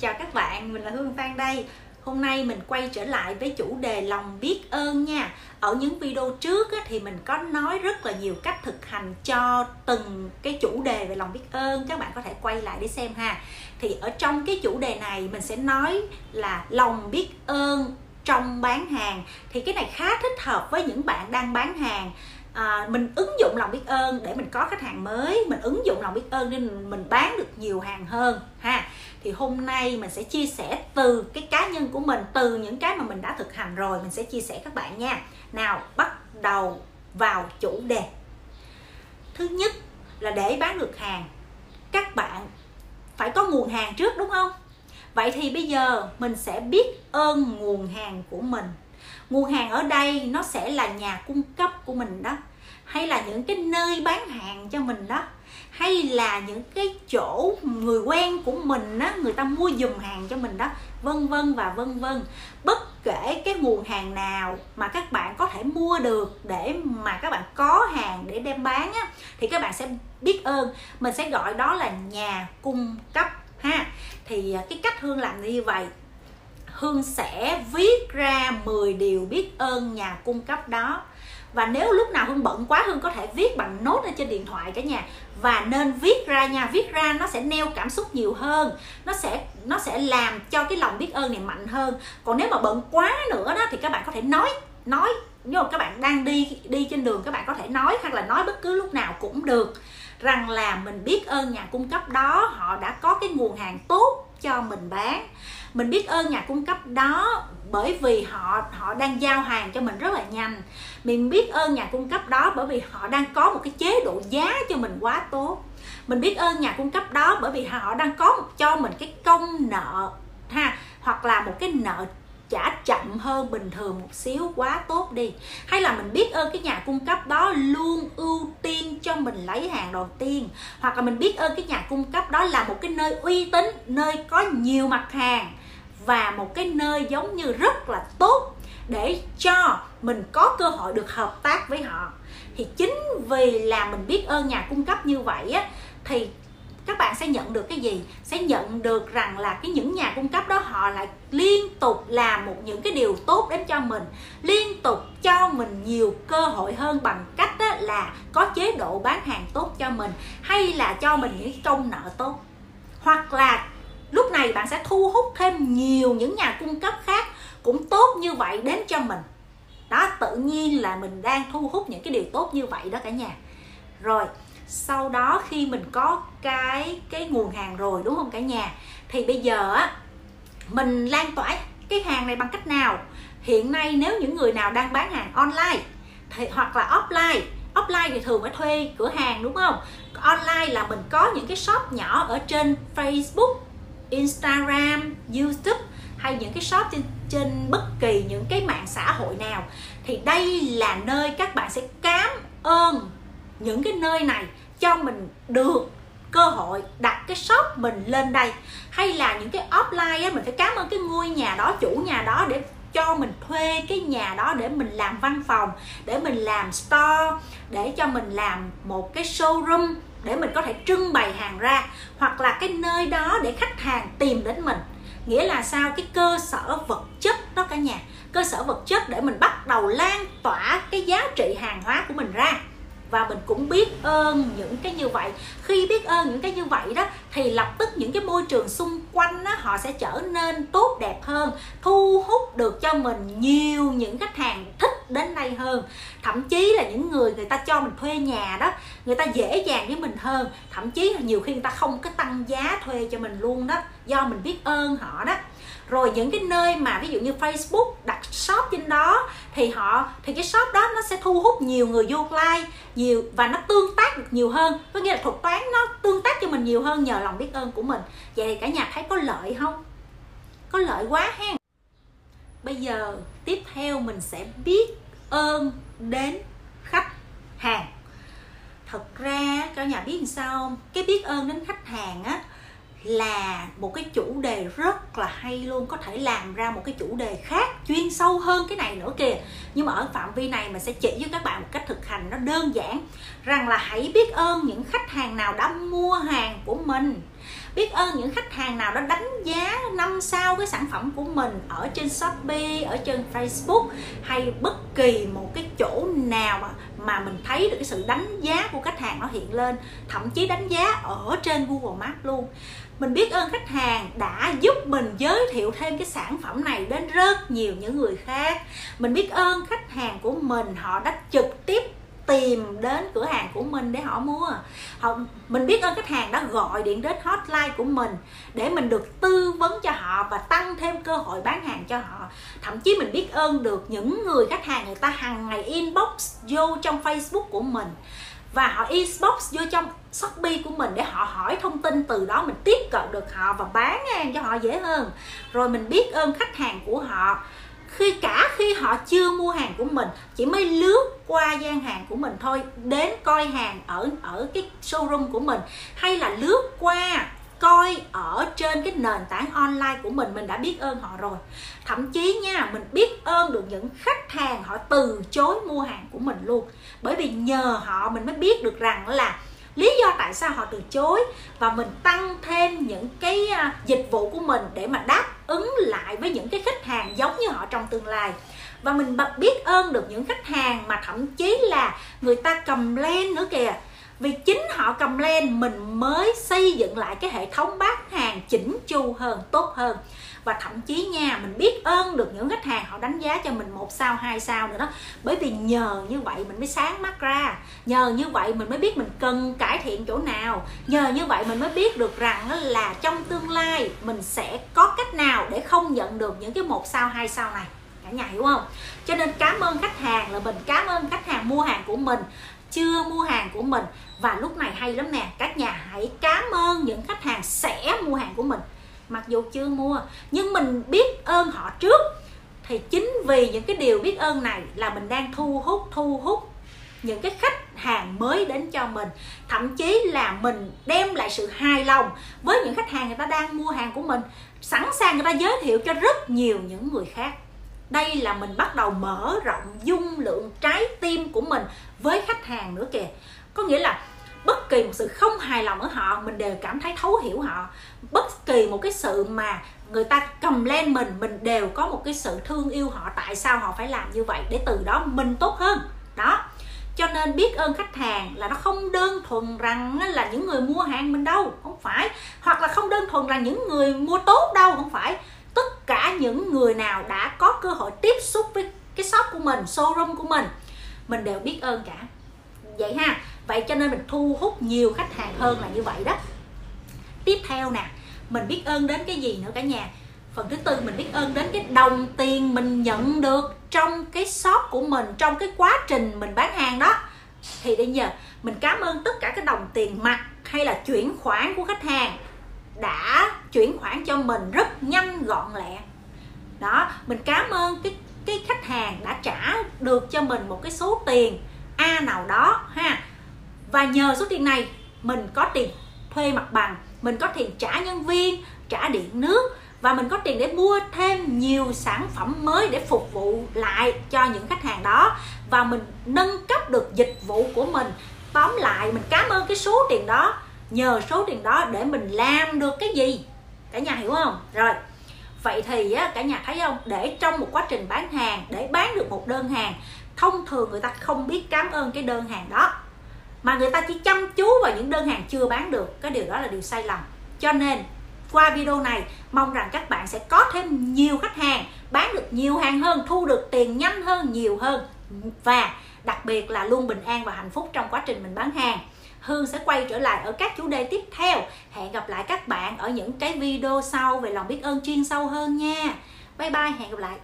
chào các bạn, mình là Hương Phan đây. Hôm nay mình quay trở lại với chủ đề lòng biết ơn nha. Ở những video trước á, thì mình có nói rất là nhiều cách thực hành cho từng cái chủ đề về lòng biết ơn. Các bạn có thể quay lại để xem ha. Thì ở trong cái chủ đề này mình sẽ nói là lòng biết ơn trong bán hàng. Thì cái này khá thích hợp với những bạn đang bán hàng à, mình ứng dụng lòng biết ơn để mình có khách hàng mới mình ứng dụng lòng biết ơn nên mình bán được nhiều hàng hơn ha. Thì hôm nay mình sẽ chia sẻ từ cái cá nhân của mình từ những cái mà mình đã thực hành rồi mình sẽ chia sẻ các bạn nha. Nào bắt đầu vào chủ đề. Thứ nhất là để bán được hàng. Các bạn phải có nguồn hàng trước đúng không? Vậy thì bây giờ mình sẽ biết ơn nguồn hàng của mình nguồn hàng ở đây nó sẽ là nhà cung cấp của mình đó. Hay là những cái nơi bán hàng cho mình đó. Hay là những cái chỗ người quen của mình á, người ta mua dùm hàng cho mình đó. Vân vân và vân vân. Bất kể cái nguồn hàng nào mà các bạn có thể mua được để mà các bạn có hàng để đem bán á, thì các bạn sẽ biết ơn. Mình sẽ gọi đó là nhà cung cấp ha. Thì à, cái cách hương làm như vậy Hương sẽ viết ra 10 điều biết ơn nhà cung cấp đó. Và nếu lúc nào hương bận quá hương có thể viết bằng nốt ở trên điện thoại cả nhà. Và nên viết ra nha, viết ra nó sẽ neo cảm xúc nhiều hơn. Nó sẽ nó sẽ làm cho cái lòng biết ơn này mạnh hơn. Còn nếu mà bận quá nữa đó, thì các bạn có thể nói nói. Nếu mà các bạn đang đi đi trên đường, các bạn có thể nói hoặc là nói bất cứ lúc nào cũng được. Rằng là mình biết ơn nhà cung cấp đó, họ đã có cái nguồn hàng tốt cho mình bán. Mình biết ơn nhà cung cấp đó bởi vì họ họ đang giao hàng cho mình rất là nhanh. Mình biết ơn nhà cung cấp đó bởi vì họ đang có một cái chế độ giá cho mình quá tốt. Mình biết ơn nhà cung cấp đó bởi vì họ đang có cho mình cái công nợ, ha, hoặc là một cái nợ trả chậm hơn bình thường một xíu, quá tốt đi. Hay là mình biết ơn cái nhà cung cấp đó luôn ưu tiên cho mình lấy hàng đầu tiên, hoặc là mình biết ơn cái nhà cung cấp đó là một cái nơi uy tín, nơi có nhiều mặt hàng và một cái nơi giống như rất là tốt để cho mình có cơ hội được hợp tác với họ. Thì chính vì là mình biết ơn nhà cung cấp như vậy á, thì các bạn sẽ nhận được cái gì? Sẽ nhận được rằng là cái những nhà cung cấp đó họ lại liên tục làm một những cái điều tốt đến cho mình, liên tục cho mình nhiều cơ hội hơn bằng cách đó là có chế độ bán hàng tốt cho mình hay là cho mình những công nợ tốt. Hoặc là lúc này bạn sẽ thu hút thêm nhiều những nhà cung cấp khác cũng tốt như vậy đến cho mình. Đó, tự nhiên là mình đang thu hút những cái điều tốt như vậy đó cả nhà. Rồi sau đó khi mình có cái cái nguồn hàng rồi, đúng không cả nhà? Thì bây giờ á, mình lan tỏa cái hàng này bằng cách nào? Hiện nay nếu những người nào đang bán hàng online, thì, hoặc là offline offline thì thường phải thuê cửa hàng, đúng không? Online là mình có những cái shop nhỏ ở trên facebook, instagram, youtube hay những cái shop trên trên bất kỳ những cái mạng xã hội nào. Thì đây là nơi các bạn sẽ cảm ơn những cái nơi này cho mình được cơ hội đặt cái shop mình lên đây. Hay là những cái offline á, mình phải cảm ơn cái ngôi nhà đó, chủ nhà đó để cho mình thuê cái nhà đó để mình làm văn phòng, để mình làm store, để cho mình làm một cái showroom để mình có thể trưng bày hàng ra, hoặc là cái nơi đó để khách hàng tìm đến mình. Nghĩa là sao? Cái cơ sở vật chất đó cả nhà. Cơ sở vật chất để mình bắt đầu lan tỏa cái giá trị hàng hóa của mình ra và mình cũng biết ơn những cái như vậy. Khi biết ơn những cái như vậy đó thì lập tức những cái môi trường xung quanh đó, họ sẽ trở nên tốt đẹp hơn thu hút được cho mình nhiều những khách hàng thích đến đây hơn. Thậm chí là những người người ta cho mình thuê nhà đó người ta dễ dàng với mình hơn. Thậm chí là nhiều khi người ta không có tăng giá thuê cho mình luôn đó do mình biết ơn họ đó rồi những cái nơi mà ví dụ như Facebook đặt shop trên đó, thì họ, thì cái shop đó nó sẽ thu hút nhiều người vô like, nhiều, và nó tương tác được nhiều hơn. Có nghĩa là thuật toán nó tương tác cho mình nhiều hơn nhờ lòng biết ơn của mình. Vậy thì cả nhà thấy có lợi không? Có lợi quá ha. Bây giờ tiếp theo mình sẽ biết ơn đến khách hàng. Thật ra, cả nhà biết làm sao không? Cái biết ơn đến khách hàng á là một cái chủ đề rất là hay luôn, có thể làm ra một cái chủ đề khác, chuyên sâu hơn cái này nữa kìa. Nhưng mà ở phạm vi này mình sẽ chỉ với các bạn một cách thực hành nó đơn giản, rằng là hãy biết ơn những khách hàng nào đã mua hàng của mình. Biết ơn những khách hàng nào đã đánh giá năm sao cái sản phẩm của mình ở trên shopee, ở trên facebook, hay bất kỳ một cái chỗ nào mà mà mình thấy được cái sự đánh giá của khách hàng nó hiện lên, thậm chí đánh giá ở trên google maps luôn mình biết ơn khách hàng đã giúp mình giới thiệu thêm cái sản phẩm này đến rất nhiều những người khác. Mình biết ơn khách hàng của mình, họ đã trực tiếp tìm đến cửa hàng của mình để họ mua. Họ, mình biết ơn khách hàng đã gọi điện đến hotline của mình để mình được tư vấn cho họ và tăng thêm cơ hội bán hàng cho họ. Thậm chí mình biết ơn được những người khách hàng người ta hàng ngày inbox vô trong facebook của mình và họ inbox vô trong shopee của mình để họ hỏi thông tin từ đó mình tiếp cận được họ và bán hàng cho họ dễ hơn. Rồi mình biết ơn khách hàng của họ. Khi cả khi họ chưa mua hàng của mình, chỉ mới lướt qua gian hàng của mình thôi, đến coi hàng ở ở cái showroom của mình, hay là lướt qua coi ở trên cái nền tảng online của mình mình đã biết ơn họ rồi. Thậm chí nha, mình biết ơn được những khách hàng họ từ chối mua hàng của mình luôn. Bởi vì nhờ họ mình mới biết được rằng là lý do tại sao họ từ chối và mình tăng thêm những cái à, dịch vụ của mình để mà đáp ứng lại với những cái khách hàng giống như họ trong tương lai. Và mình biết ơn được những khách hàng mà thậm chí là người ta cầm lên nữa kìa vì chính họ cầm lên, mình mới xây dựng lại cái hệ thống bán hàng chỉnh chu hơn, tốt hơn. Và thậm chí nha, mình biết ơn được những khách hàng họ đánh giá cho mình một sao, hai sao nữa đó. Bởi vì nhờ như vậy mình mới sáng mắt ra. Nhờ như vậy mình mới biết mình cần cải thiện chỗ nào. Nhờ như vậy mình mới biết được rằng là trong tương lai mình sẽ có cách nào để không nhận được những cái một sao, hai sao này. Cả nhà hiểu không? Cho nên cảm ơn khách hàng là mình cảm ơn khách hàng mua hàng của mình chưa mua hàng của mình. Và lúc này hay lắm nè, các nhà hãy cảm ơn những khách hàng sẽ mua hàng của mình. Mặc dù chưa mua, nhưng mình biết ơn họ trước. Thì chính vì những cái điều biết ơn này là mình đang thu hút thu hút những cái khách hàng mới đến cho mình. Thậm chí là mình đem lại sự hài lòng với những khách hàng người ta đang mua hàng của mình. Sẵn sàng người ta giới thiệu cho rất nhiều những người khác. Đây là mình bắt đầu mở rộng dung lượng trái tim của mình với khách hàng nữa kìa. Có nghĩa là bất kỳ một sự không hài lòng ở họ, mình đều cảm thấy thấu hiểu họ. Bất kỳ một cái sự mà người ta cầm lên mình mình đều có một cái sự thương yêu họ, tại sao họ phải làm như vậy để từ đó mình tốt hơn. Đó. Cho nên biết ơn khách hàng là nó không đơn thuần rằng là những người mua hàng mình đâu, không phải. Hoặc là không đơn thuần là những người mua tốt đâu, không phải. Tất cả những người nào đã có cơ hội tiếp xúc với cái shop của mình, showroom của mình mình đều biết ơn cả. Vậy ha, vậy cho nên mình thu hút nhiều khách hàng hơn là như vậy đó. Tiếp theo nè, mình biết ơn đến cái gì nữa cả nhà? Phần thứ tư, mình biết ơn đến cái đồng tiền mình nhận được trong cái shop của mình, trong cái quá trình mình bán hàng đó. Thì bây giờ, mình cảm ơn tất cả cái đồng tiền mặt hay là chuyển khoản của khách hàng đã chuyển khoản cho mình rất nhanh, gọn lẹ. Đó, mình cảm ơn cái cái khách hàng đã trả được cho mình một cái số tiền a nào đó, ha. Và nhờ số tiền này, mình có tiền thuê mặt bằng, mình có tiền trả nhân viên, trả điện nước, và mình có tiền để mua thêm nhiều sản phẩm mới để phục vụ lại cho những khách hàng đó. Và mình nâng cấp được dịch vụ của mình. Tóm lại, mình cảm ơn cái số tiền đó. Nhờ số tiền đó để mình làm được cái gì? Cả nhà hiểu không? Rồi vậy thì á, cả nhà thấy không? Để trong một quá trình bán hàng để bán được một đơn hàng thông thường người ta không biết cảm ơn cái đơn hàng đó. Mà người ta chỉ chăm chú vào những đơn hàng chưa bán được cái điều đó là điều sai lầm. Cho nên qua video này mong rằng các bạn sẽ có thêm nhiều khách hàng bán được nhiều hàng hơn thu được tiền nhanh hơn nhiều hơn. Và đặc biệt là luôn bình an và hạnh phúc trong quá trình mình bán hàng. Hương sẽ quay trở lại ở các chủ đề tiếp theo. Hẹn gặp lại các bạn ở những cái video sau. Về lòng biết ơn chuyên sâu hơn nha. Bye bye, hẹn gặp lại.